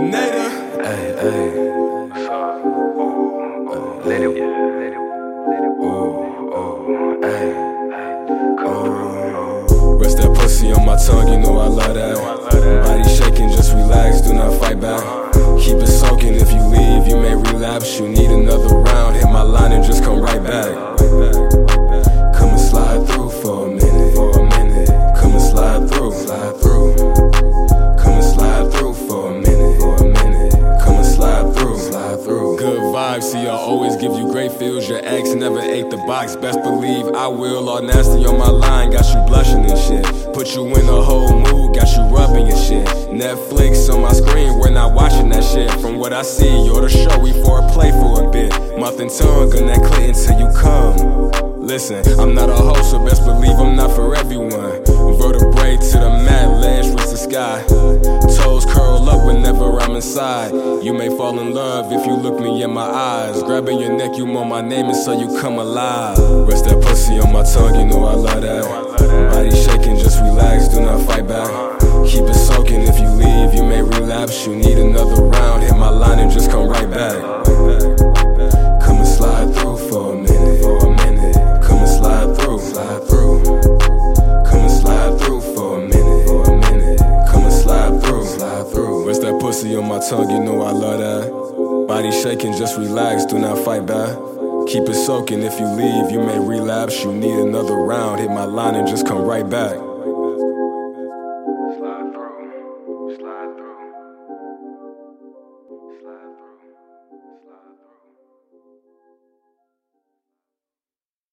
Nader. Hey, hey. Let it. Ooh, ooh, hey. Ooh. Rest that pussy on my tongue, you know I love that. Body shaking, just relax, do not fight back. Keep it soaking, if you leave, you may relapse. You need vibes, see, I always give you great feels. Your ex never ate the box, best believe I will. All nasty on my line, got you blushing and shit. Put you in a whole mood, got you rubbing your shit. Netflix on my screen, we're not watching that shit. From what I see, you're the show, we for a play for a bit. And tongue on that clit until you come. Listen, I'm not a host, so best believe I'm not for everyone. Vertebrae to the mat, legs reach the sky. Inside. You may fall in love if you look me in my eyes. Grabbing your neck, you want my name, and so you come alive. Rest that pussy on my tongue, you know I love that. Body shaking, just relax, do not fight back. Keep it soaking, if On my tongue, you know I love that. Body shaking, just relax, do not fight back. Keep it soaking, if you leave, you may relapse. You need another round, hit my line and just come right back.